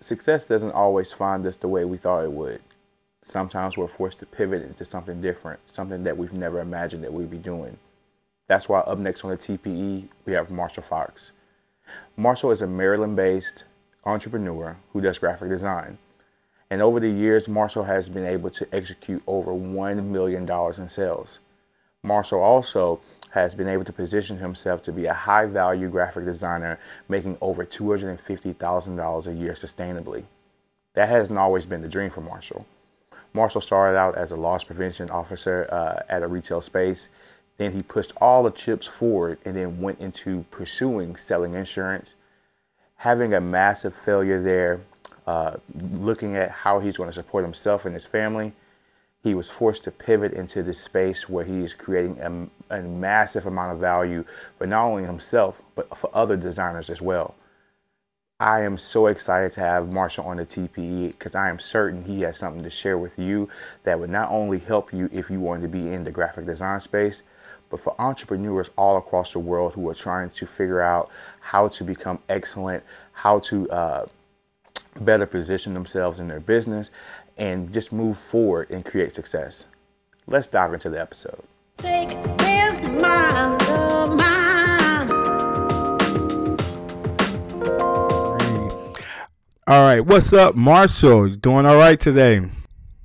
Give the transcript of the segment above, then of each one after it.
success doesn't always find us the way we thought it would. Sometimes we're forced to pivot into something different, something that we've never imagined that we'd be doing. That's why up next on the TPE, we have Marshall Fox. Marshall is a Maryland based entrepreneur who does graphic design. And over the years, Marshall has been able to execute over $1 million in sales. Marshall also has been able to position himself to be a high value graphic designer, making over $250,000 a year sustainably. That hasn't always been the dream for Marshall. Marshall started out as a loss prevention officer uh, at a retail space. Then he pushed all the chips forward and then went into pursuing selling insurance. Having a massive failure there, uh, looking at how he's going to support himself and his family, he was forced to pivot into this space where he is creating a, a massive amount of value for not only himself, but for other designers as well. I am so excited to have Marshall on the TPE because I am certain he has something to share with you that would not only help you if you want to be in the graphic design space, but for entrepreneurs all across the world who are trying to figure out how to become excellent, how to uh, better position themselves in their business, and just move forward and create success. Let's dive into the episode. Take this mind of mine. All right, what's up, Marshall? You doing all right today?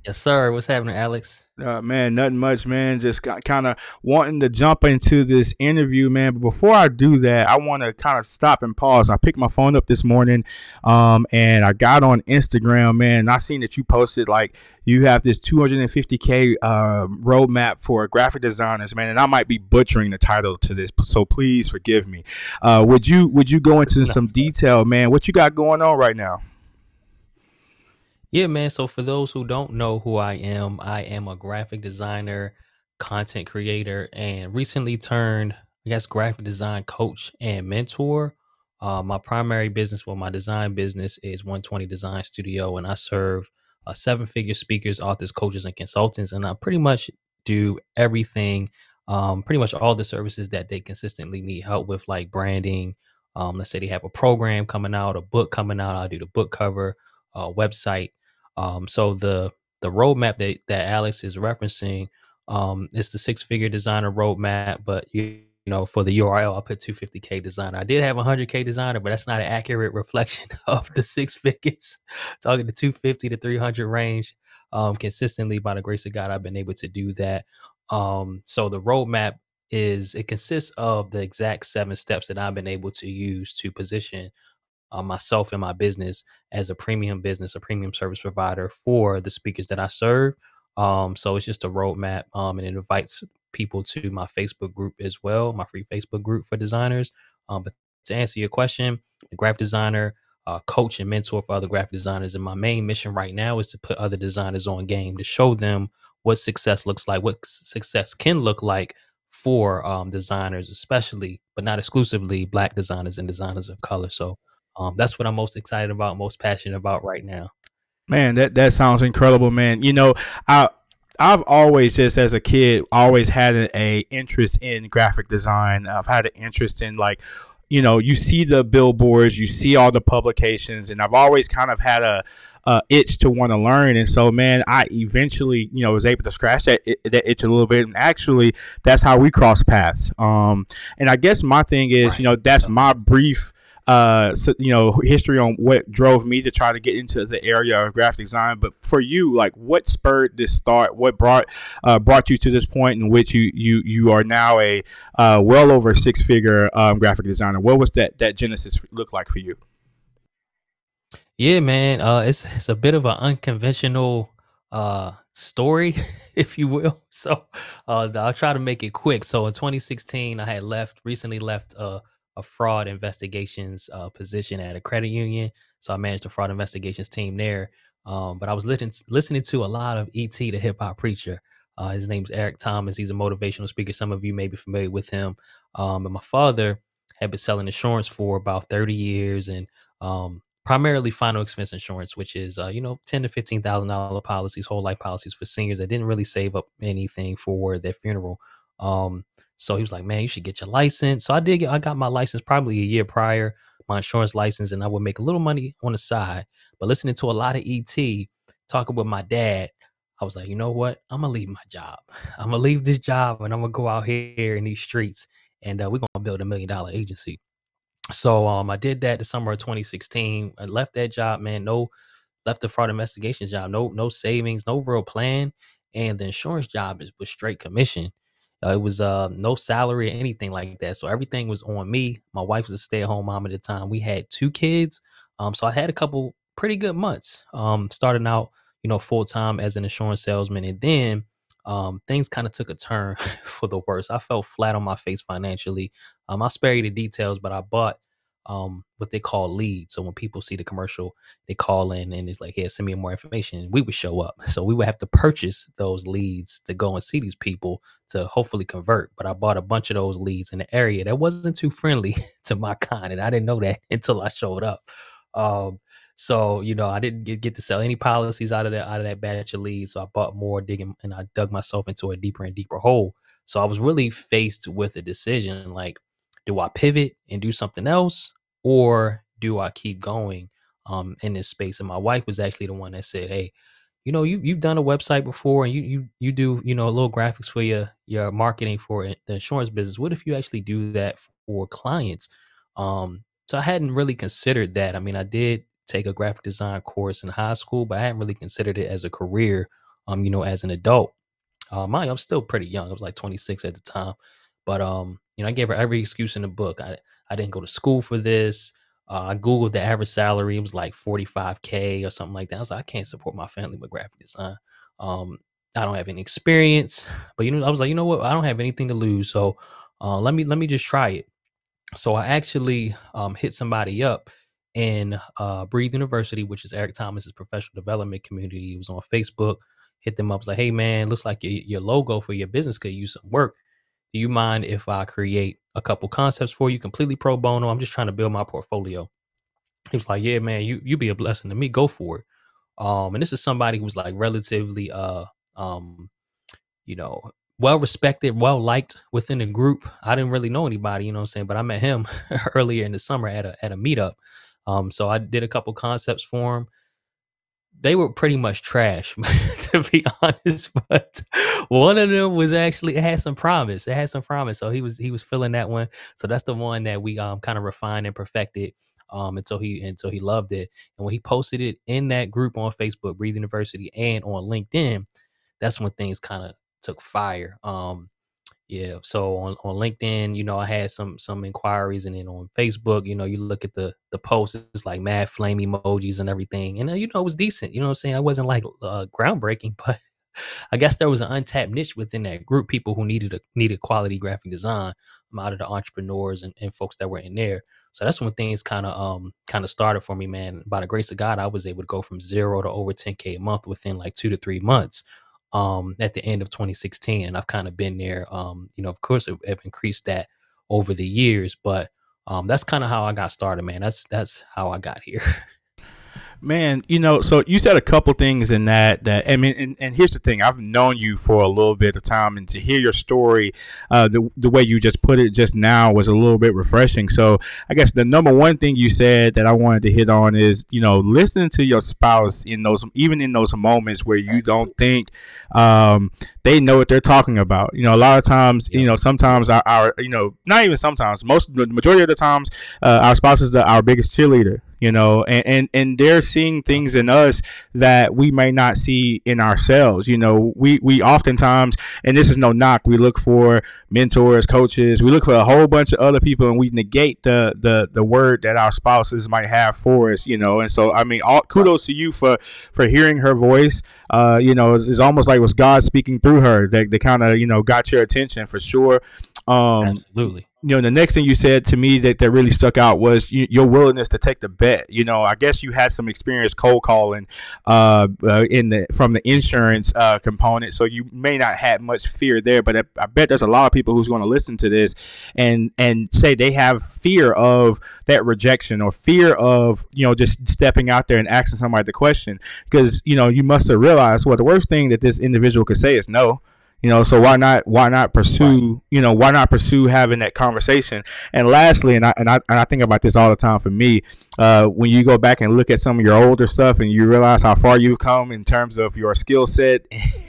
Yes, sir. What's happening, Alex? Uh, man, nothing much, man. Just kind of wanting to jump into this interview, man. But before I do that, I want to kind of stop and pause. I picked my phone up this morning, um, and I got on Instagram, man. I seen that you posted like you have this 250k uh, roadmap for graphic designers, man. And I might be butchering the title to this, so please forgive me. Uh, would you Would you go into some detail, man? What you got going on right now? Yeah, man. So for those who don't know who I am, I am a graphic designer, content creator, and recently turned, I guess, graphic design coach and mentor. Uh, my primary business, well, my design business is 120 Design Studio, and I serve uh, seven figure speakers, authors, coaches, and consultants. And I pretty much do everything, um, pretty much all the services that they consistently need help with, like branding. Um, let's say they have a program coming out, a book coming out, I'll do the book cover, uh, website, um, so the the roadmap that that Alex is referencing um, is the six figure designer roadmap, but you, you know for the URL I put 250k designer. I did have 100k designer, but that's not an accurate reflection of the six figures. Talking the 250 to 300 range um, consistently by the grace of God, I've been able to do that. Um, so the roadmap is it consists of the exact seven steps that I've been able to use to position uh, myself and my business as a premium business, a premium service provider for the speakers that I serve. Um, so it's just a roadmap, um, and it invites people to my Facebook group as well, my free Facebook group for designers. Um, but to answer your question, the graphic designer, uh, coach, and mentor for other graphic designers. And my main mission right now is to put other designers on game to show them what success looks like, what success can look like for um, designers, especially but not exclusively Black designers and designers of color. So um, that's what I'm most excited about, most passionate about right now. Man, that that sounds incredible, man. You know, I I've always just as a kid always had an a interest in graphic design. I've had an interest in like you know, you see the billboards, you see all the publications, and I've always kind of had a, a itch to want to learn. And so, man, I eventually, you know, was able to scratch that that itch a little bit. And actually, that's how we cross paths. Um, and I guess my thing is, right. you know, that's my brief uh, so, you know, history on what drove me to try to get into the area of graphic design. But for you, like, what spurred this thought? What brought uh, brought you to this point in which you you you are now a uh, well over six figure um, graphic designer? What was that that genesis look like for you? Yeah, man, uh, it's it's a bit of an unconventional uh story, if you will. So uh, I'll try to make it quick. So in 2016, I had left recently left uh a fraud investigations uh, position at a credit union. So I managed the fraud investigations team there. Um, but I was listening listening to a lot of ET, the hip hop preacher. Uh, his name's Eric Thomas. He's a motivational speaker. Some of you may be familiar with him. Um, and my father had been selling insurance for about 30 years and um, primarily final expense insurance, which is uh, you know ten to fifteen thousand dollar policies, whole life policies for seniors that didn't really save up anything for their funeral. Um, so he was like, man, you should get your license. So I did get, I got my license probably a year prior, my insurance license and I would make a little money on the side. But listening to a lot of ET, talking with my dad, I was like, you know what? I'm gonna leave my job. I'm gonna leave this job and I'm gonna go out here in these streets and uh, we're gonna build a million dollar agency. So um, I did that the summer of 2016. I left that job, man. No, left the fraud investigation job. No, no savings, no real plan, and the insurance job is was straight commission. Uh, it was uh, no salary or anything like that. So everything was on me. My wife was a stay at home mom at the time. We had two kids, um, so I had a couple pretty good months. Um, starting out, you know, full time as an insurance salesman, and then um, things kind of took a turn for the worse. I fell flat on my face financially. Um, I'll spare you the details, but I bought um, what they call leads. So when people see the commercial, they call in and it's like, "Hey, send me more information." we would show up. So we would have to purchase those leads to go and see these people to hopefully convert. But I bought a bunch of those leads in the area that wasn't too friendly to my kind, and I didn't know that until I showed up. Um, so you know, I didn't get, get to sell any policies out of that out of that batch of leads. So I bought more, digging, and I dug myself into a deeper and deeper hole. So I was really faced with a decision like, do I pivot and do something else, or do I keep going um, in this space? And my wife was actually the one that said, "Hey, you know, you you've done a website before, and you you you do you know a little graphics for your your marketing for the insurance business. What if you actually do that for clients?" Um, so I hadn't really considered that. I mean, I did take a graphic design course in high school, but I hadn't really considered it as a career. Um, you know, as an adult. Uh, mind I'm still pretty young. I was like 26 at the time, but um, you know, I gave her every excuse in the book. I I didn't go to school for this. Uh, I googled the average salary; it was like 45k or something like that. I was like, I can't support my family with graphic design. Um, I don't have any experience, but you know, I was like, you know what? I don't have anything to lose, so uh, let me let me just try it. So I actually um, hit somebody up in uh, Breathe University, which is Eric Thomas's professional development community. He was on Facebook. Hit them up, was like, "Hey man, looks like your, your logo for your business could use some work. Do you mind if I create a couple concepts for you, completely pro bono? I'm just trying to build my portfolio." He was like, "Yeah, man, you you be a blessing to me. Go for it." Um, and this is somebody who was like relatively uh um, you know, well respected, well liked within the group. I didn't really know anybody, you know what I'm saying, but I met him earlier in the summer at a at a meetup. Um, so I did a couple concepts for him. They were pretty much trash, to be honest. But one of them was actually it had some promise. It had some promise. So he was he was feeling that one. So that's the one that we um kind of refined and perfected um until he until he loved it. And when he posted it in that group on Facebook, Breathe University, and on LinkedIn, that's when things kind of took fire. Um, yeah. So on, on LinkedIn, you know, I had some some inquiries, and then on Facebook, you know, you look at the the posts, it's like mad flame emojis and everything, and uh, you know, it was decent. You know what I'm saying? I wasn't like uh, groundbreaking, but I guess there was an untapped niche within that group, people who needed a needed quality graphic design out of the entrepreneurs and, and folks that were in there. So that's when things kind of um kind of started for me, man. By the grace of God, I was able to go from zero to over 10k a month within like two to three months um, at the end of 2016. And I've kind of been there. Um, you know, of course, I've, increased that over the years, but um, that's kind of how I got started, man. That's that's how I got here. Man, you know, so you said a couple things in that that I mean, and, and here's the thing: I've known you for a little bit of time, and to hear your story, uh, the the way you just put it just now was a little bit refreshing. So I guess the number one thing you said that I wanted to hit on is you know listening to your spouse in those even in those moments where you don't think um, they know what they're talking about. You know, a lot of times, you know, sometimes our, our you know not even sometimes most the majority of the times uh, our spouse is the, our biggest cheerleader you know and, and and they're seeing things in us that we may not see in ourselves you know. We we oftentimes and this is no knock we look for mentors coaches we look for a whole bunch of other people and we negate the the the word that our spouses might have for us you know. And so i mean all kudos to you for for hearing her voice. Uh you know it's, it's almost like it was god speaking through her that, that kind of you know got your attention for sure. Um absolutely you know, the next thing you said to me that, that really stuck out was you, your willingness to take the bet. You know, I guess you had some experience cold calling uh, uh, in the from the insurance uh, component, so you may not have much fear there. But I, I bet there's a lot of people who's going to listen to this and and say they have fear of that rejection or fear of you know just stepping out there and asking somebody the question because you know you must have realized well the worst thing that this individual could say is no You know, so why not why not pursue, right. you know, why not pursue having that conversation? And lastly, and I and I, and I think about this all the time for me, uh, when you go back and look at some of your older stuff and you realize how far you've come in terms of your skill set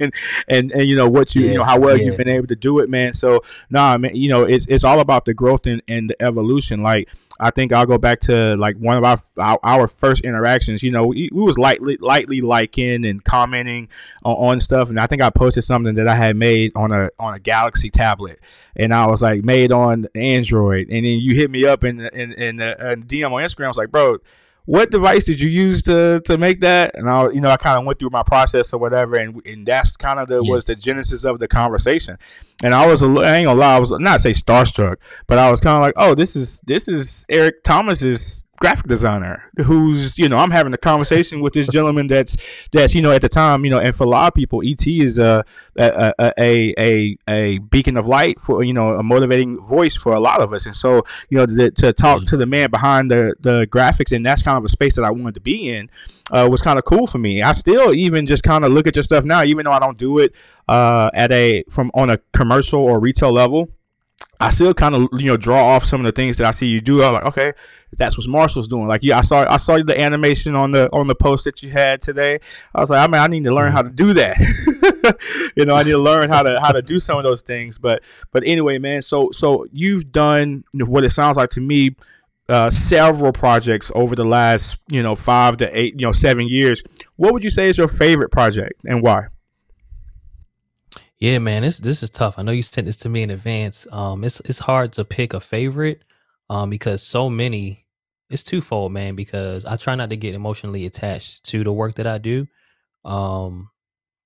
and, and, and you know what you yeah, you know how well yeah. you've been able to do it, man. So nah, man, you know it's it's all about the growth and, and the evolution. Like I think I'll go back to like one of our our, our first interactions. You know, we, we, was lightly lightly liking and commenting on, on, stuff, and I think I posted something that I had made on a on a Galaxy tablet, and I was like made on Android, and then you hit me up in in in, uh, in DM on Instagram. I was like, bro what device did you use to to make that? And I, you know, I kind of went through my process or whatever, and and that's kind of the yeah. was the genesis of the conversation. And I was, a, I ain't gonna lie, I was not say starstruck, but I was kind of like, oh, this is this is Eric Thomas's graphic designer who's you know I'm having a conversation with this gentleman that's that's you know at the time you know and for a lot of people ET is a a a a, a beacon of light for you know a motivating voice for a lot of us. And so you know to, to talk to the man behind the the graphics and that's kind of a space that I wanted to be in uh, was kind of cool for me. I still even just kind of look at your stuff now even though I don't do it uh, at a from on a commercial or retail level I still kind of you know draw off some of the things that I see you do. I'm like, okay, that's what Marshall's doing. Like, yeah, I saw I saw the animation on the on the post that you had today. I was like, I mean, I need to learn how to do that. you know, I need to learn how to how to do some of those things. But but anyway, man. So so you've done what it sounds like to me. Uh, several projects over the last you know five to eight you know seven years. What would you say is your favorite project and why? Yeah, man, this this is tough. I know you sent this to me in advance. Um, it's it's hard to pick a favorite, um, because so many. It's twofold, man. Because I try not to get emotionally attached to the work that I do, um,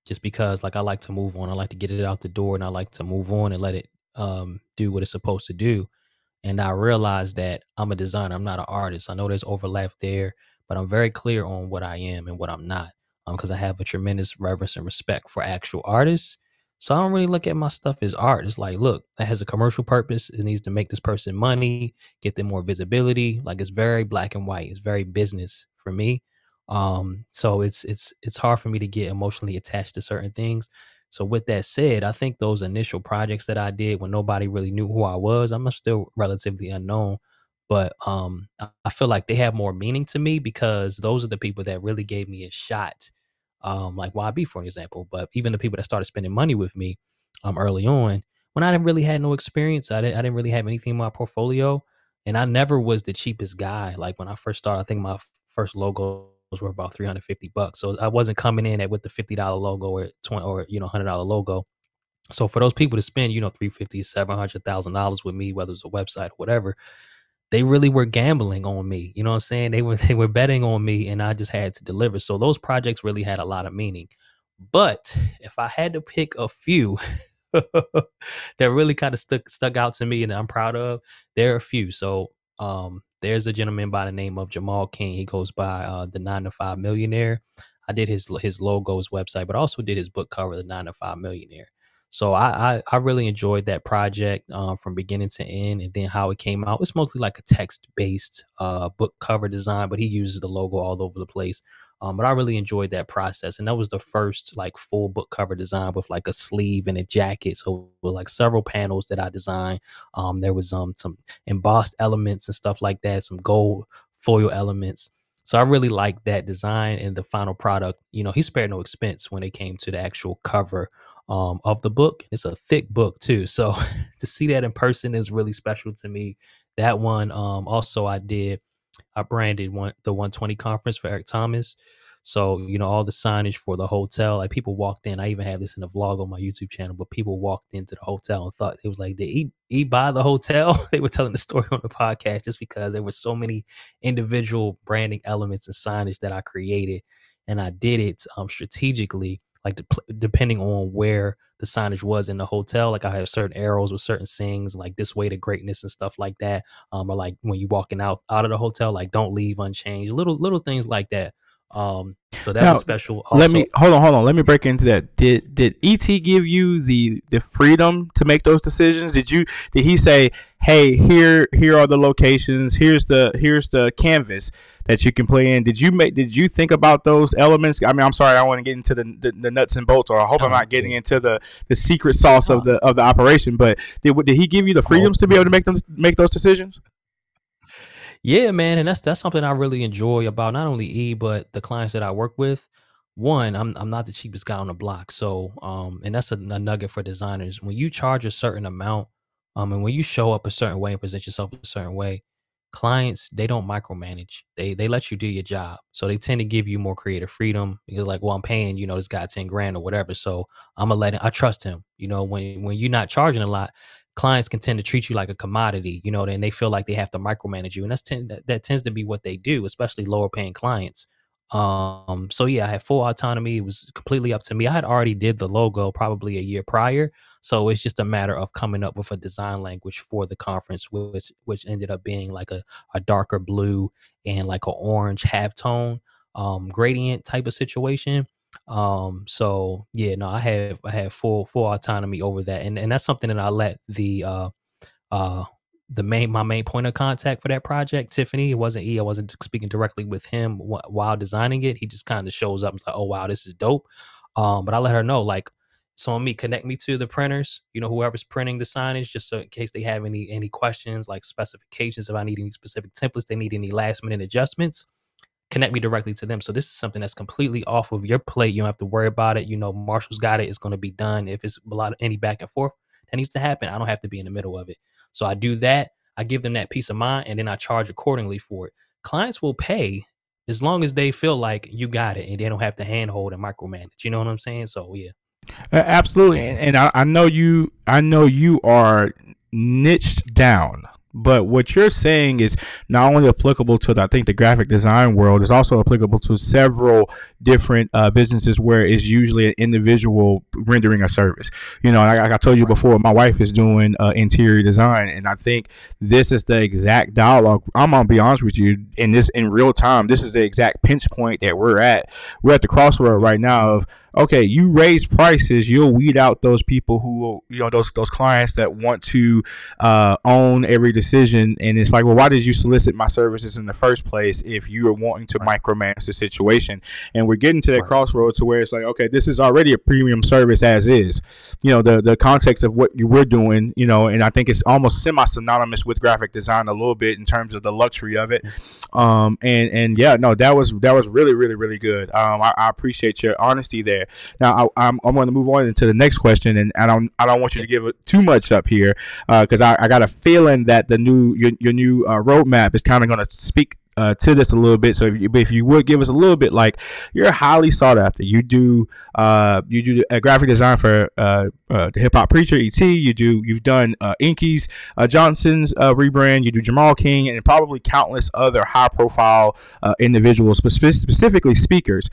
just because like I like to move on. I like to get it out the door, and I like to move on and let it um do what it's supposed to do. And I realize that I'm a designer. I'm not an artist. I know there's overlap there, but I'm very clear on what I am and what I'm not. Um, because I have a tremendous reverence and respect for actual artists so I don't really look at my stuff as art. It's like, look, that has a commercial purpose. It needs to make this person money, get them more visibility. Like it's very black and white. It's very business for me. Um, so it's it's it's hard for me to get emotionally attached to certain things. So with that said, I think those initial projects that I did when nobody really knew who I was, I'm still relatively unknown. But um, I feel like they have more meaning to me because those are the people that really gave me a shot um, like YB, for an example. But even the people that started spending money with me um, early on, when I didn't really had no experience, I didn't, I didn't really have anything in my portfolio. And I never was the cheapest guy. Like when I first started, I think my first logos were about 350 bucks. So I wasn't coming in at with the $50 logo or 20 or, you know, $100 logo. So for those people to spend, you know, 350, $700,000 with me, whether it's a website or whatever, they really were gambling on me. You know what I'm saying? They were they were betting on me and I just had to deliver. So those projects really had a lot of meaning. But if I had to pick a few that really kind of stuck stuck out to me and I'm proud of, there are a few. So um there's a gentleman by the name of Jemal King. He goes by uh, the nine to five millionaire. I did his his logo, his website, but also did his book cover, the nine to five millionaire. So I, I, I really enjoyed that project um, from beginning to end, and then how it came out. It's mostly like a text based uh, book cover design, but he uses the logo all over the place. Um, but I really enjoyed that process, and that was the first like full book cover design with like a sleeve and a jacket. So with like several panels that I designed. Um, there was um some embossed elements and stuff like that, some gold foil elements. So I really liked that design and the final product. You know, he spared no expense when it came to the actual cover um, of the book. It's a thick book too, so to see that in person is really special to me. That one, um, also I did, I branded one the 120 conference for Eric Thomas. So you know all the signage for the hotel. Like people walked in. I even have this in a vlog on my YouTube channel. But people walked into the hotel and thought it was like, did he he buy the hotel? they were telling the story on the podcast just because there were so many individual branding elements and signage that I created, and I did it um, strategically like de- depending on where the signage was in the hotel. Like I have certain arrows with certain things, like this way to greatness and stuff like that. Um, or like when you walking out out of the hotel, like don't leave unchanged. Little little things like that. Um, so that's now, special. Also. Let me hold on, hold on. Let me break into that. Did did ET give you the the freedom to make those decisions? Did you did he say, "Hey, here here are the locations. Here's the here's the canvas that you can play in"? Did you make did you think about those elements? I mean, I'm sorry, I want to get into the, the, the nuts and bolts, or I hope oh, I'm not getting into the the secret sauce of the of the operation. But did did he give you the freedoms to be able to make them make those decisions? Yeah, man, and that's that's something I really enjoy about not only E but the clients that I work with. One, I'm I'm not the cheapest guy on the block, so um, and that's a, a nugget for designers. When you charge a certain amount, um, and when you show up a certain way and present yourself a certain way, clients they don't micromanage. They they let you do your job, so they tend to give you more creative freedom because like, well, I'm paying you know this guy ten grand or whatever, so I'm gonna let him. I trust him. You know, when when you're not charging a lot, clients can tend to treat you like a commodity, you know, and they feel like they have to micromanage you. And that's tend, that, that tends to be what they do, especially lower paying clients. Um, so yeah, I had full autonomy. It was completely up to me. I had already did the logo probably a year prior. So it's just a matter of coming up with a design language for the conference, which which ended up being like a, a darker blue and like an orange half tone um gradient type of situation. Um, so yeah, no, I have I have full full autonomy over that, and and that's something that I let the uh uh the main my main point of contact for that project, Tiffany. It wasn't E. I wasn't speaking directly with him while designing it. He just kind of shows up and like, oh wow, this is dope. Um, but I let her know like. So on me, connect me to the printers, you know, whoever's printing the signage, just so in case they have any any questions like specifications, if I need any specific templates, they need any last minute adjustments connect me directly to them. So this is something that's completely off of your plate. You don't have to worry about it. You know, Marshall's got it. It's going to be done. If it's a lot of any back and forth that needs to happen, I don't have to be in the middle of it. So I do that. I give them that peace of mind, and then I charge accordingly for it. Clients will pay as long as they feel like you got it, and they don't have to handhold and micromanage. You know what I'm saying? So yeah. Uh, absolutely, and, and I, I know you. I know you are niched down but what you're saying is not only applicable to the, I think the graphic design world is also applicable to several different uh, businesses where it's usually an individual rendering a service. You know, like I told you before, my wife is doing uh, interior design, and I think this is the exact dialogue. I'm gonna be honest with you, in this in real time, this is the exact pinch point that we're at. We're at the crossroad right now of okay, you raise prices, you'll weed out those people who, you know, those those clients that want to uh, own every decision. And it's like, well, why did you solicit my services in the first place if you are wanting to right. micromanage the situation? And we're getting to that right. crossroads to where it's like, okay, this is already a premium service as is. You know, the the context of what you we're doing, you know, and I think it's almost semi synonymous with graphic design a little bit in terms of the luxury of it. Um, and and yeah, no, that was that was really really really good. Um, I, I appreciate your honesty there there. Now I, am I'm, I'm going to move on into the next question, and I don't I don't want you to give too much up here because uh, I, I got a feeling that the new your, your new uh, roadmap is kind of going to speak uh, to this a little bit. So if you, if you would give us a little bit, like you're highly sought after. You do uh, you do a graphic design for uh, uh, the Hip Hop Preacher ET. You do you've done uh, Inky's uh, Johnson's uh, rebrand. You do Jemal King and probably countless other high profile uh, individuals, specifically speakers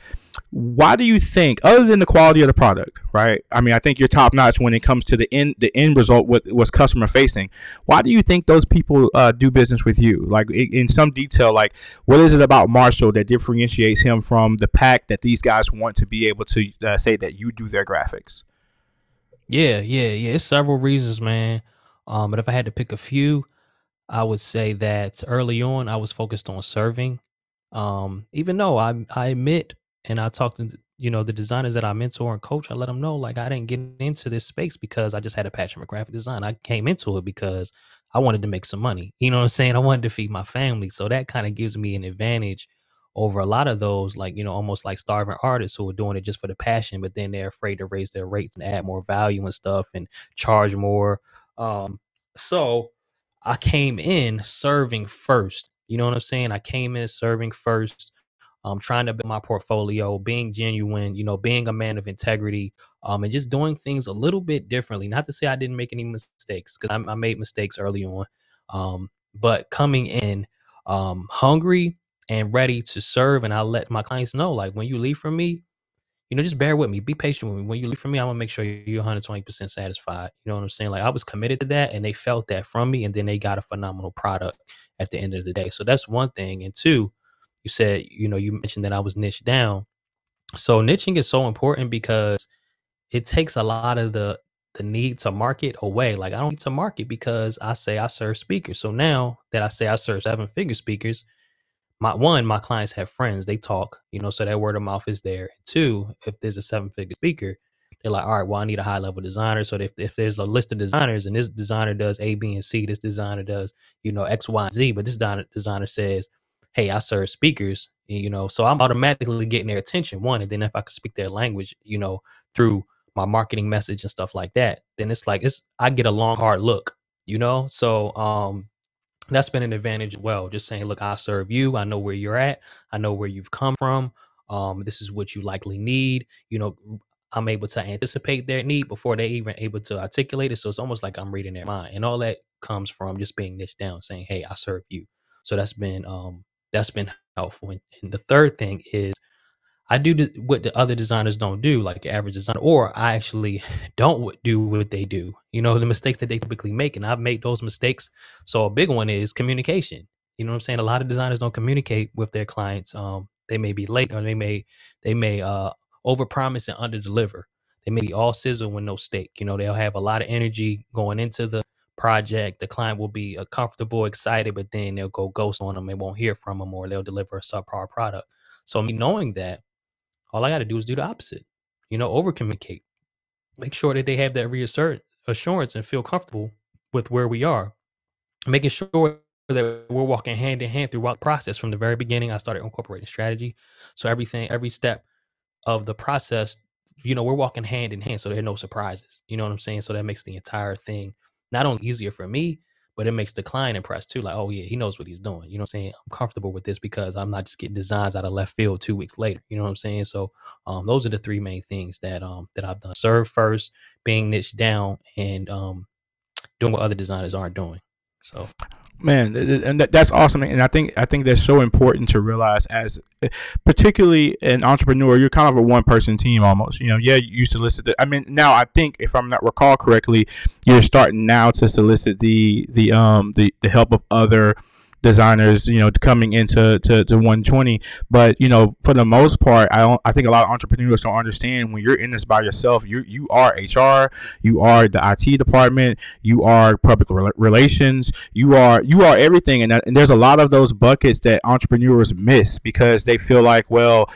why do you think other than the quality of the product right? I mean i think you're top notch when it comes to the end the end result with was customer facing. Why do you think those people uh, do business with you? Like in some detail like what is it about marshall that differentiates him from the pack that these guys want to be able to uh, say that you do their graphics? Yeah yeah yeah. It's several reasons man. Um but if i had to pick a few i would say that early on i was focused on serving. Um even though i i admit and I talked to you know the designers that I mentor and coach. I let them know like I didn't get into this space because I just had a passion for graphic design. I came into it because I wanted to make some money. You know what I'm saying? I wanted to feed my family, so that kind of gives me an advantage over a lot of those like you know almost like starving artists who are doing it just for the passion, but then they're afraid to raise their rates and add more value and stuff and charge more. Um, so I came in serving first. You know what I'm saying? I came in serving first um, trying to build my portfolio, being genuine, you know, being a man of integrity, um, and just doing things a little bit differently. Not to say I didn't make any mistakes because I, I, made mistakes early on, um, but coming in um, hungry and ready to serve, and I let my clients know, like when you leave from me, you know, just bear with me, be patient with me. When you leave from me, I'm gonna make sure you're 120 percent satisfied. You know what I'm saying? Like I was committed to that, and they felt that from me, and then they got a phenomenal product at the end of the day. So that's one thing, and two you said, you know, you mentioned that I was niche down. So niching is so important because it takes a lot of the the need to market away. Like I don't need to market because I say I serve speakers. So now that I say I serve seven figure speakers, my one, my clients have friends, they talk, you know, so that word of mouth is there. Two, if there's a seven figure speaker, they're like, all right, well, I need a high level designer. So if, if there's a list of designers and this designer does A, B, and C, this designer does, you know, X, Y, and Z, but this designer says, hey, I serve speakers, you know, so I'm automatically getting their attention. One, and then if I can speak their language, you know, through my marketing message and stuff like that, then it's like it's I get a long hard look, you know. So um that's been an advantage as well. Just saying, look, I serve you. I know where you're at. I know where you've come from. Um, this is what you likely need. You know, I'm able to anticipate their need before they even able to articulate it. So it's almost like I'm reading their mind, and all that comes from just being niche down, saying, "Hey, I serve you." So that's been um that's been helpful. And, and the third thing is I do what the other designers don't do, like the average designer, or I actually don't do what they do. You know, the mistakes that they typically make, and I've made those mistakes. So a big one is communication. You know what I'm saying? A lot of designers don't communicate with their clients. Um, they may be late, or they may they may uh overpromise and underdeliver. They may be all sizzle with no steak. You know, they'll have a lot of energy going into the project. The client will be uh, comfortable, excited, but then they'll go ghost on them. They won't hear from them, or they'll deliver a subpar product. So me knowing that all I got to do is do the opposite. You know, over communicate. Make sure that they have that reassert assurance and feel comfortable with where we are. Making sure that we're walking hand in hand throughout the process. From the very beginning, I started incorporating strategy. So everything, every step of the process, you know, we're walking hand in hand. So there are no surprises. You know what I'm saying? So that makes the entire thing not only easier for me, but it makes the client impressed too. Like, oh yeah, he knows what he's doing. You know what I'm saying? I'm comfortable with this because I'm not just getting designs out of left field two weeks later. You know what I'm saying? So um, those are the three main things that um that I've done. Serve first, being niche down, and um doing what other designers aren't doing. So man and that's awesome and i think i think that's so important to realize as particularly an entrepreneur you're kind of a one person team almost you know yeah you solicit the, i mean now i think if i'm not recall correctly you're starting now to solicit the the um the, the help of other designers, you know, coming into to, to 120. But you know, for the most part, I don't. I think a lot of entrepreneurs don't understand when you're in this by yourself. You you are HR, you are the IT department, you are public relations, you are you are everything. And, that, and there's a lot of those buckets that entrepreneurs miss because they feel like, well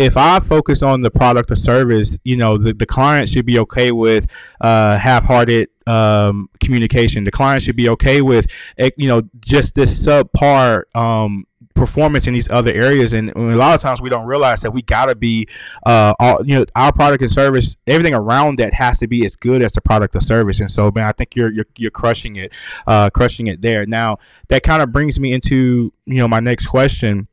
if I focus on the product or service, you know, the, the client should be okay with uh, half-hearted um, communication. The client should be okay with, eh, you know, just this subpar um, performance in these other areas. And, a lot of times we don't realize that we gotta be, uh, all, you know, our product and service, everything around that has to be as good as the product or service. And so, man, I think you're you're, you're crushing it, uh, crushing it there. Now that kind of brings me into you know my next question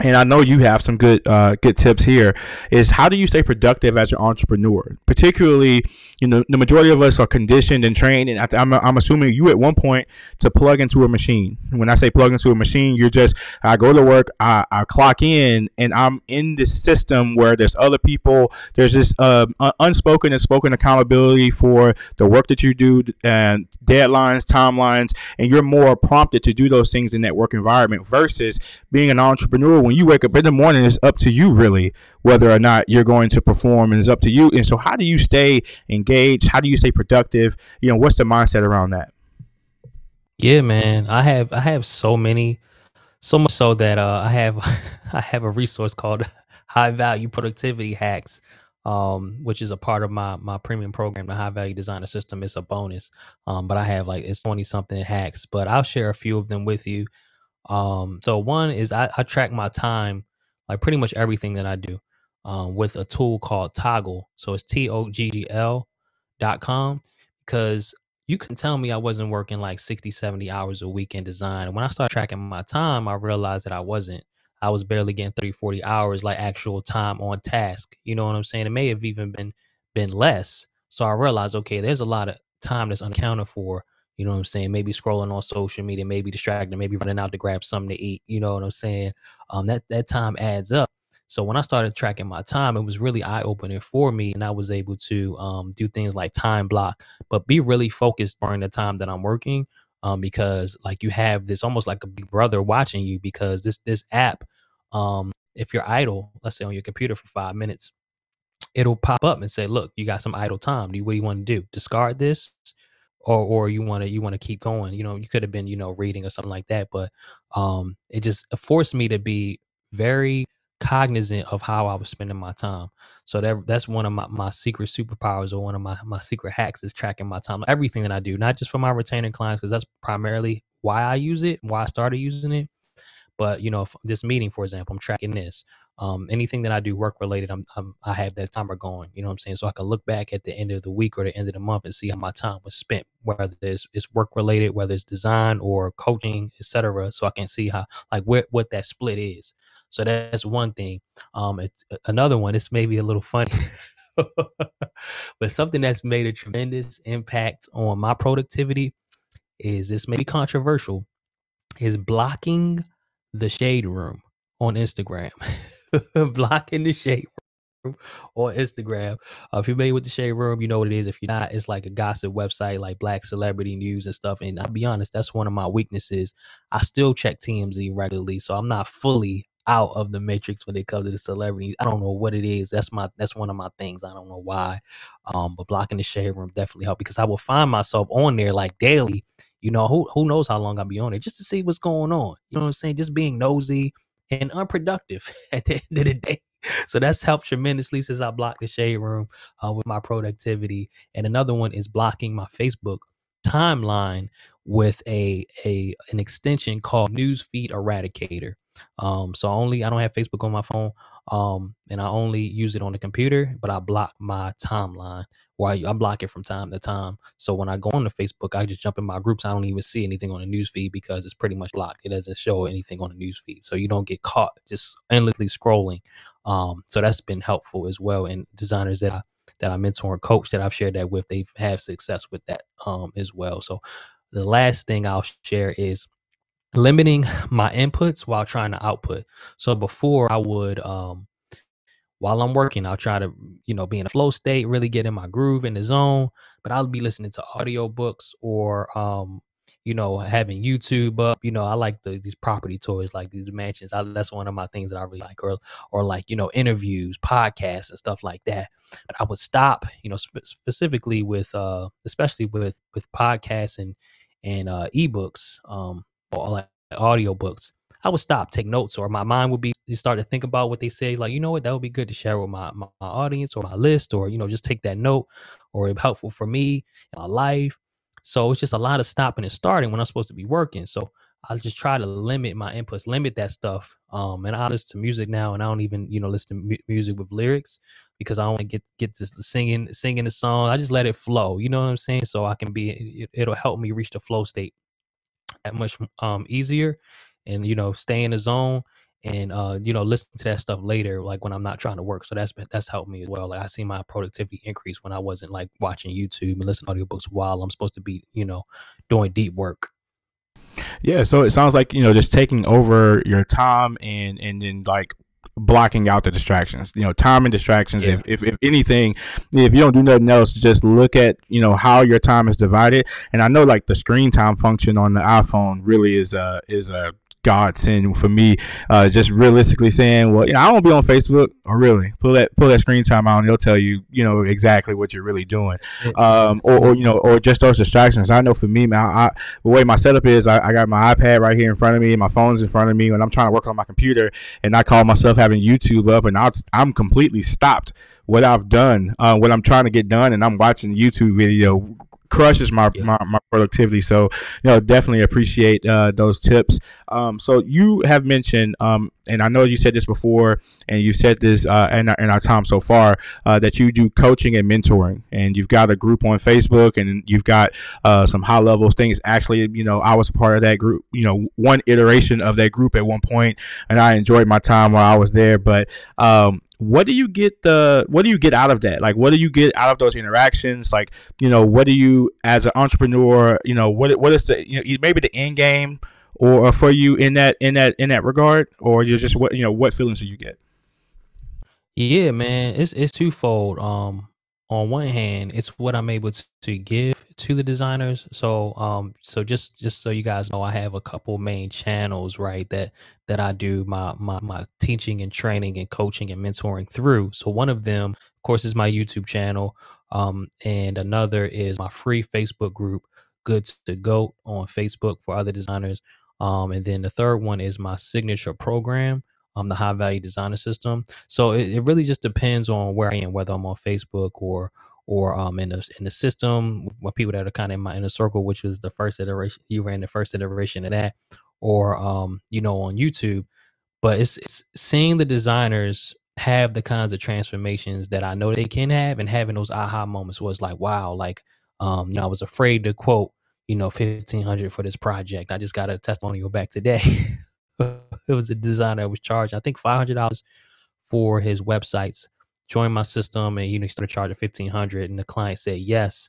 and I know you have some good uh, good tips here. Is how do you stay productive as an entrepreneur? Particularly, you know, the majority of us are conditioned and trained, and I'm, I'm assuming you at one point to plug into a machine. When I say plug into a machine, you're just I go to work, I, I clock in, and I'm in this system where there's other people. There's this uh, unspoken and spoken accountability for the work that you do and deadlines, timelines, and you're more prompted to do those things in that work environment versus being an entrepreneur when you wake up in the morning, it's up to you really whether or not you're going to perform, and it's up to you. And so, how do you stay engaged? How do you stay productive? You know, what's the mindset around that? Yeah, man, I have I have so many, so much so that uh, I have I have a resource called High Value Productivity Hacks. Um, which is a part of my my premium program, the High Value Designer System. It's a bonus, um, but I have like it's twenty something hacks. But I'll share a few of them with you. Um, so one is I, I track my time, like pretty much everything that I do, um, with a tool called Toggl. So it's T O G G L dot com because you can tell me I wasn't working like 60, 70 hours a week in design. And when I started tracking my time, I realized that I wasn't. I was barely getting 30, 40 hours like actual time on task. You know what I'm saying? It may have even been been less. So I realized, okay, there's a lot of time that's unaccounted for you know what I'm saying? Maybe scrolling on social media, maybe distracted, maybe running out to grab something to eat. You know what I'm saying? Um, that that time adds up. So when I started tracking my time, it was really eye opening for me, and I was able to um, do things like time block, but be really focused during the time that I'm working, um, because like you have this almost like a big brother watching you because this this app um, if you're idle, let's say on your computer for five minutes, it'll pop up and say, "Look, you got some idle time. Do what do you want to do? Discard this, or or you want to you want to keep going? You know, you could have been you know reading or something like that, but um, it just forced me to be very cognizant of how I was spending my time. So that that's one of my, my secret superpowers or one of my, my secret hacks is tracking my time. Everything that I do, not just for my retaining clients, because that's primarily why I use it, why I started using it. But you know, this meeting, for example, I'm tracking this. Um, anything that I do work related, I'm, I'm, i have that timer going. You know what I'm saying? So I can look back at the end of the week or the end of the month and see how my time was spent, whether it's, it's work related, whether it's design or coaching, etc. So I can see how like what what that split is. So that's one thing. Um, it's another one. It's maybe a little funny. but something that's made a tremendous impact on my productivity is this may be controversial is blocking the shade room on Instagram. blocking the shade room on Instagram. Uh, if you're familiar with the shade room, you know what it is. If you're not, it's like a gossip website like black celebrity news and stuff. And I'll be honest, that's one of my weaknesses. I still check TMZ regularly, so I'm not fully out of the matrix when it comes to the celebrities. I don't know what it is. That's my that's one of my things. I don't know why. Um, but blocking the shade room definitely helped because I will find myself on there like daily. You know, who who knows how long I'll be on it just to see what's going on. You know what I'm saying? Just being nosy and unproductive at the end of the day. So that's helped tremendously since I blocked the shade room uh, with my productivity. And another one is blocking my Facebook timeline with a a an extension called Newsfeed Eradicator. Um, so only I don't have Facebook on my phone, um, and I only use it on the computer. But I block my timeline, or I, I block it from time to time. So when I go on to Facebook, I just jump in my groups. I don't even see anything on the newsfeed because it's pretty much blocked. It doesn't show anything on the newsfeed, so you don't get caught just endlessly scrolling. Um, so that's been helpful as well. And designers that I that I mentor and coach that I've shared that with, they've had success with that um, as well. So the last thing I'll share is limiting my inputs while trying to output. So before I would um while I'm working, I'll try to, you know, be in a flow state, really get in my groove in the zone, but I'll be listening to audio books or um you know, having YouTube up. You know, I like the, these property tours, like these mansions. I, that's one of my things that I really like, or or like you know, interviews, podcasts, and stuff like that. But I would stop, you know, sp- specifically with, uh, especially with with podcasts and and uh, ebooks, um, or like audio books. I would stop, take notes, or my mind would be start to think about what they say. Like, you know what, that would be good to share with my, my, my audience or my list, or you know, just take that note, or helpful for me in my life. So it's just a lot of stopping and starting when I'm supposed to be working. So I just try to limit my inputs, limit that stuff. Um, and I listen to music now, and I don't even you know listen to mu- music with lyrics because I only get get this singing singing the song. I just let it flow. You know what I'm saying? So I can be it, it'll help me reach the flow state that much um easier, and you know stay in the zone and uh you know listen to that stuff later like when i'm not trying to work. So that's that's helped me as well. Like i see my productivity increase when i wasn't like watching youtube and listening to audiobooks while i'm supposed to be you know doing deep work. Yeah so it sounds like you know just taking over your time and and then like blocking out the distractions. You know time and distractions yeah. if, if, if anything. If you don't do nothing else just look at you know how your time is divided. And i know like the screen time function on the iphone really is a is a godsend for me. Uh, just realistically saying, well, you know, I won't be on Facebook or really pull that pull that screen time out, and they'll tell you, you know, exactly what you're really doing, um, or, or you know, or just those distractions. I know for me, man, I, the way my setup is, I, I, got my iPad right here in front of me, my phone's in front of me when I'm trying to work on my computer, and I call myself having YouTube up, and i am completely stopped what I've done, uh, what I'm trying to get done, and I'm watching YouTube video crushes my, yeah. my, my productivity. So, you know, definitely appreciate uh, those tips. Um, so you have mentioned, um, and I know you said this before, and you said this uh, in, our, in our time so far, uh, that you do coaching and mentoring, and you've got a group on Facebook, and you've got uh, some high level things. Actually, you know, I was part of that group. You know, one iteration of that group at one point, and I enjoyed my time while I was there. But um, what do you get the what do you get out of that? Like what do you get out of those interactions? Like you know what do you as an entrepreneur you know what what is the you know maybe the end game or, for you in that in that in that regard? Or you're just what you know what feelings do you get? Yeah man it's it's twofold. Um on one hand it's what i'm able to give to the designers. So um so just just so you guys know, I have a couple main channels, right, that that I do my my my teaching and training and coaching and mentoring through. So one of them, of course, is my YouTube channel. Um and another is my free Facebook group, Good to Go on Facebook for other designers. Um and then the third one is my signature program, um the high value designer system. So it, it really just depends on where I am, whether I'm on Facebook or or um in the in the system with people that are kind of in my inner circle, which was the first iteration. You ran the first iteration of that, or um you know on YouTube. But it's it's seeing the designers have the kinds of transformations that I know they can have, and having those aha moments was like, wow, like um you know I was afraid to quote you know fifteen hundred for this project. I just got a testimonial back today. it was a designer that was charged I think five hundred dollars for his websites join my system and you know you started charging 1500 and the client said yes.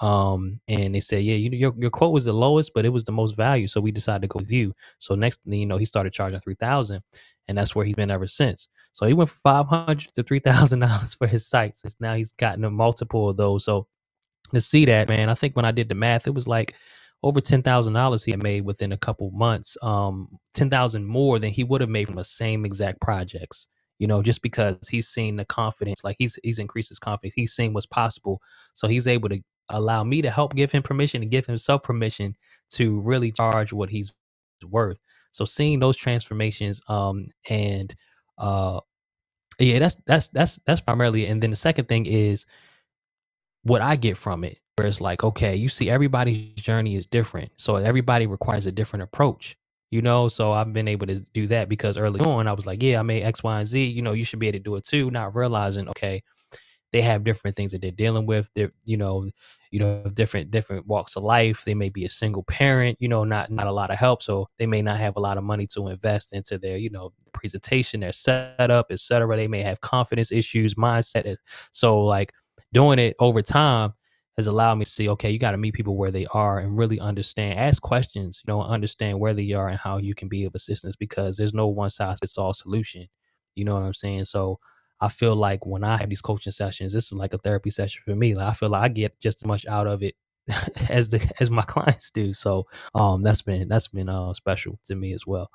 Um and they said yeah you your, your quote was the lowest but it was the most value so we decided to go with you. So next you know he started charging 3000 and that's where he's been ever since. So he went from 500 to 3000 dollars for his sites and now he's gotten a multiple of those. So to see that man i think when i did the math it was like over ten thousand dollars he had made within a couple months um ten thousand more than he would have made from the same exact projects you know, just because he's seen the confidence, like he's he's increased his confidence, he's seen what's possible, so he's able to allow me to help give him permission and give himself permission to really charge what he's worth. So seeing those transformations, um, and uh, yeah, that's that's that's that's primarily. And then the second thing is what I get from it, where it's like, okay, you see, everybody's journey is different, so everybody requires a different approach you know so i've been able to do that because early on i was like yeah i made x y and z you know you should be able to do it too not realizing okay they have different things that they're dealing with they're you know you know different different walks of life they may be a single parent you know not not a lot of help so they may not have a lot of money to invest into their you know presentation their setup etc they may have confidence issues mindset eh, so like doing it over time has allowed me to see, okay, you got to meet people where they are and really understand, ask questions, you know, understand where they are and how you can be of assistance because there's no one size fits all solution. You know what I'm saying? So I feel like when I have these coaching sessions, this is like a therapy session for me. Like I feel like I get just as much out of it as the as my clients do. So um that's been that's been uh special to me as well.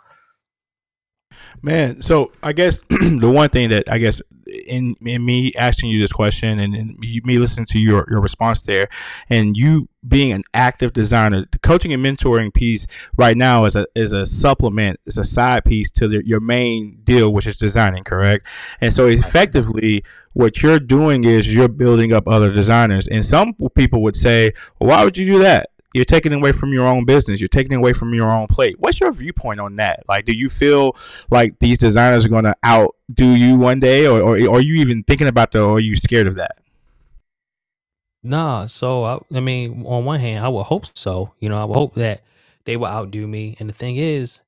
Man, so I guess the one thing that I guess in in me asking you this question and, and me listening to your your response there, and you being an active designer, the coaching and mentoring piece right now is a is a supplement, is a side piece to the, your main deal, which is designing, correct? And so effectively, what you're doing is you're building up other designers, and some people would say, well, "Why would you do that?" You're taking away from your own business. You're taking away from your own plate. What's your viewpoint on that? Like, do you feel like these designers are going to outdo you one day, or, or, or are you even thinking about that, or are you scared of that? Nah. So I, I mean, on one hand, I would hope so. You know, I would hope that they will outdo me. And the thing is,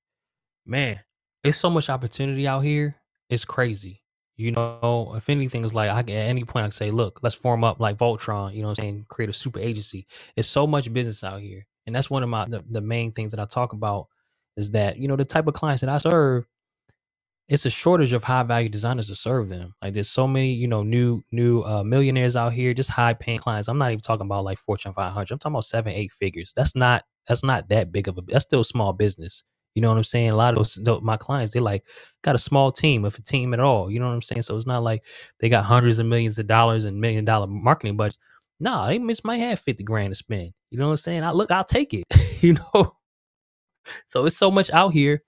man, it's so much opportunity out here. It's crazy. You know, if anything, is like I can, at any point I can say, look, let's form up like Voltron. You know, what I'm saying, create a super agency. It's so much business out here, and that's one of my the, the main things that I talk about is that you know the type of clients that I serve. It's a shortage of high value designers to serve them. Like there's so many, you know, new new uh, millionaires out here, just high paying clients. I'm not even talking about like Fortune 500. I'm talking about seven, eight figures. That's not that's not that big of a. That's still small business. You know what I'm saying? A lot of those, my clients, they like got a small team, if a team at all. You know what I'm saying? So it's not like they got hundreds of millions of dollars and million dollar marketing budgets. Nah, they just might have 50 grand to spend. You know what I'm saying? I look, I'll take it. you know? So it's so much out here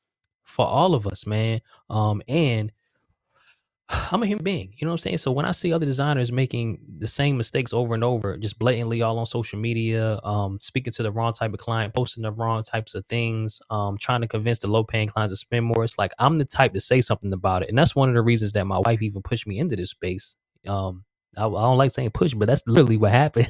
for all of us, man. Um, and I'm a human being, you know what I'm saying? So when I see other designers making the same mistakes over and over, just blatantly all on social media, um, speaking to the wrong type of client, posting the wrong types of things, um, trying to convince the low paying clients to spend more, it's like I'm the type to say something about it. And that's one of the reasons that my wife even pushed me into this space. Um, I, I don't like saying push, but that's literally what happened.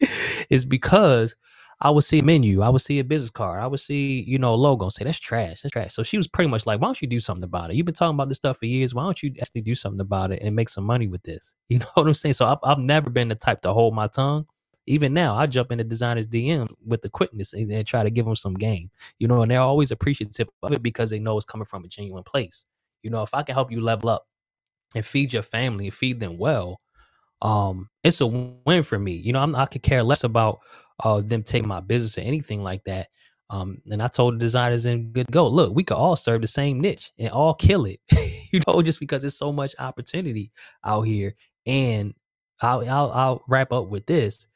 is because I would see a menu, I would see a business card, I would see, you know, a logo and say, that's trash, that's trash. So she was pretty much like, why don't you do something about it? You've been talking about this stuff for years. Why don't you actually do something about it and make some money with this? You know what I'm saying? So I've, I've never been the type to hold my tongue. Even now, I jump into designers' DM with the quickness and, and try to give them some game, you know, and they're always appreciative of it because they know it's coming from a genuine place. You know, if I can help you level up and feed your family and feed them well, um, it's a win for me. You know, I'm, I could care less about uh, them taking my business or anything like that. Um, and I told the designers in good go, look, we could all serve the same niche and all kill it, you know, just because there's so much opportunity out here. And I'll, I'll, I'll wrap up with this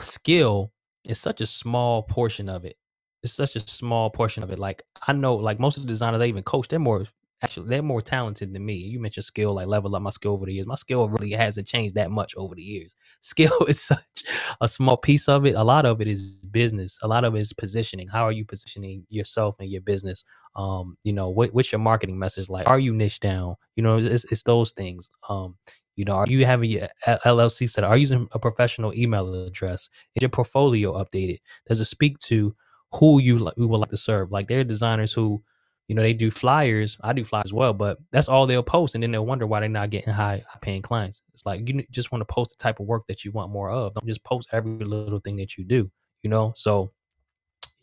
skill is such a small portion of it. It's such a small portion of it. Like I know, like most of the designers I even coach, they're more actually they're more talented than me. You mentioned skill, like level up my skill over the years. My skill really hasn't changed that much over the years. Skill is such a small piece of it. A lot of it is business. A lot of it is positioning. How are you positioning yourself and your business? Um, you know, what, what's your marketing message like? Are you niche down? You know, it's, it's those things. Um, you know, are you having your LLC set? Are you using a professional email address? Is your portfolio updated? Does it speak to who you like, who would like to serve? Like there are designers who, you know, they do flyers. I do flyers as well, but that's all they'll post, and then they'll wonder why they're not getting high, high paying clients. It's like you just want to post the type of work that you want more of. Don't just post every little thing that you do. You know, so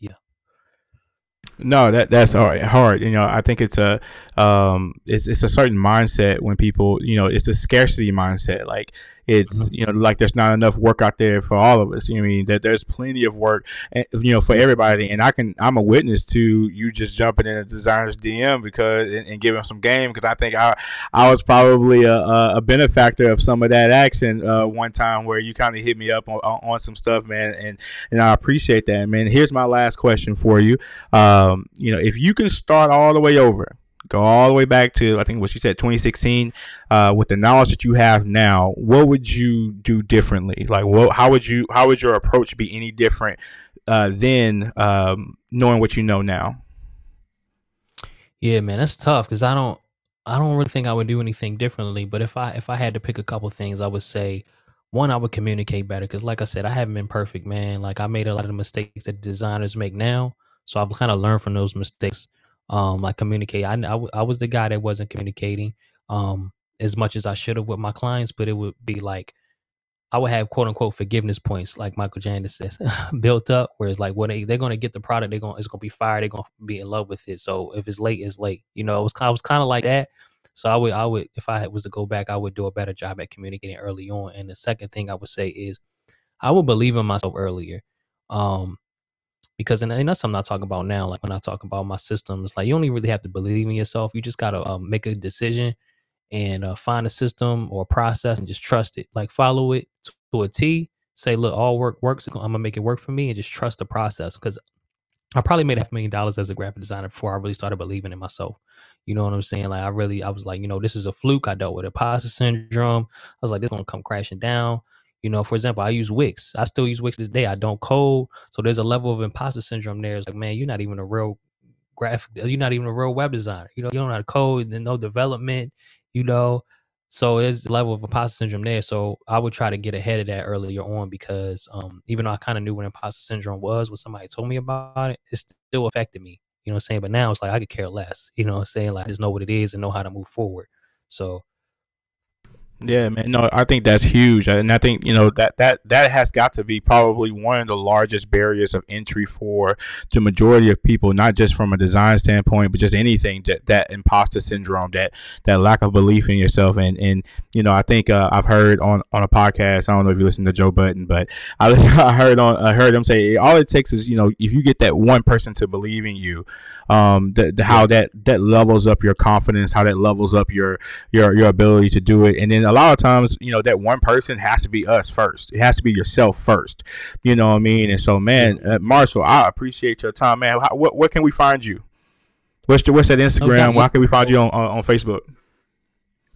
yeah. no, that that's hard. Hard, you know. I think it's a um, it's it's a certain mindset when people, you know, it's a scarcity mindset. Like it's mm-hmm. you know like there's not enough work out there for all of us. You know I mean that there's plenty of work, you know, for everybody. And I can I'm a witness to you just jumping in a designer's DM because and, and giving some game because I think I I was probably a, a benefactor of some of that action uh, one time where you kind of hit me up on, on some stuff, man, and and I appreciate that, man. Here's my last question for you. Um, you know, if you can start all the way over go all the way back to I think what you said 2016 uh, with the knowledge that you have now what would you do differently? Like what how would you how would your approach be any different uh, than um, knowing what you know now? Yeah man that's tough because I don't I don't really think I would do anything differently but if I if I had to pick a couple things I would say one I would communicate better because like I said I haven't been perfect man. Like I made a lot of mistakes that designers make now so I've kind of learned from those mistakes um like communicate I, I, was the guy that wasn't communicating um as much as i should have with my clients but it would be like i would have quote unquote forgiveness points like Michael Janda says built up where it's like when they, they're going to get the product they're going it's going to be fired they're going to be in love with it. So if it's late it's late you know it was, I was kind of like that. So i would i would if i was to go back i would do a better job at communicating early on. And the second thing i would say is i would believe in myself earlier um because and, and, that's I'm not talking about now. Like when I talk about my systems, like you don't really have to believe in yourself. You just gotta um, make a decision and uh, find a system or a process and just trust it. Like follow it to a T. Say, look, all work works. I'm gonna make it work for me, and just trust the process. Because I probably made half a million dollars as a graphic designer before I really started believing in myself. You know what I'm saying? Like I really, I was like, you know, this is a fluke. I dealt with imposter syndrome. I was like, this gonna come crashing down. You know, for example, I use Wix. I still use Wix this day. I don't code. So there's a level of imposter syndrome there. It's like, man, you're not even a real graphic, you're not even a real web designer. You know, you don't know how to code, and no development, you know. So there's a level of imposter syndrome there. So I would try to get ahead of that earlier on because um, even though I kind of knew what imposter syndrome was, when somebody told me about it, it still affected me. You know what I'm saying? But now it's like I could care less. You know what I'm saying? Like I just know what it is and know how to move forward. So yeah, man. No, I think that's huge, and I think you know that that that has got to be probably one of the largest barriers of entry for the majority of people, not just from a design standpoint, but just anything that that imposter syndrome, that that lack of belief in yourself, and and you know, I think uh, I've heard on on a podcast. I don't know if you listen to Joe Budden, but I I heard on I heard him say all it takes is you know if you get that one person to believe in you, um, the, the how that that levels up your confidence, how that levels up your your your ability to do it, and then a lot of times, you know, that one person has to be us first. It has to be yourself first. You know what I mean? And so, man, uh, Marshall, I appreciate your time, man. How, what, where can we find you? What's your, what's that Instagram? Okay. Where can we find you on, on, on Facebook?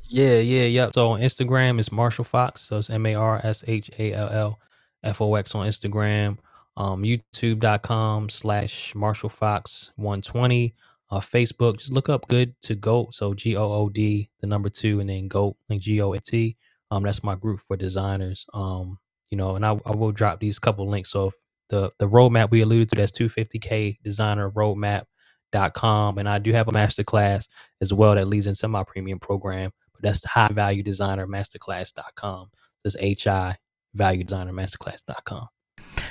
Yeah, yeah, yep. So on Instagram it's Marshall Fox. So it's M A R S H A L L F O X on Instagram. Um, YouTube.com slash Marshall Fox 120 uh, Facebook. Just look up Good to Goat. So G O O D, the number two, and then Goat, like G O A T. Um, that's my group for designers. Um, you know, and I, I will drop these couple links. So the the roadmap we alluded to, that's 250k designer roadmap.com. And I do have a masterclass as well that leads into my premium program. But that's the high value designer masterclass.com. That's H I value designer masterclass.com.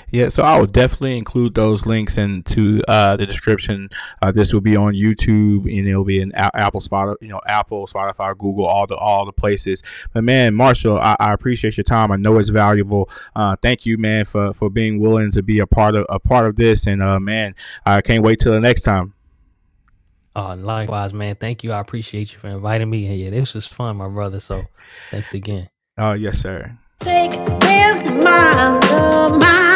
Yeah, so I will definitely include those links into uh, the description. Uh, this will be on YouTube, and it'll be in Apple, Spotify, you know, Apple, Spotify, Google, all the all the places. But man, Marshall, I, I appreciate your time. I know it's valuable. Uh, thank you, man, for for being willing to be a part of a part of this. And uh, man, I can't wait till the next time. Uh, likewise, man. Thank you. I appreciate you for inviting me. And yeah, this was fun, my brother. So thanks again. Oh, yes, sir. Take this mind of mine.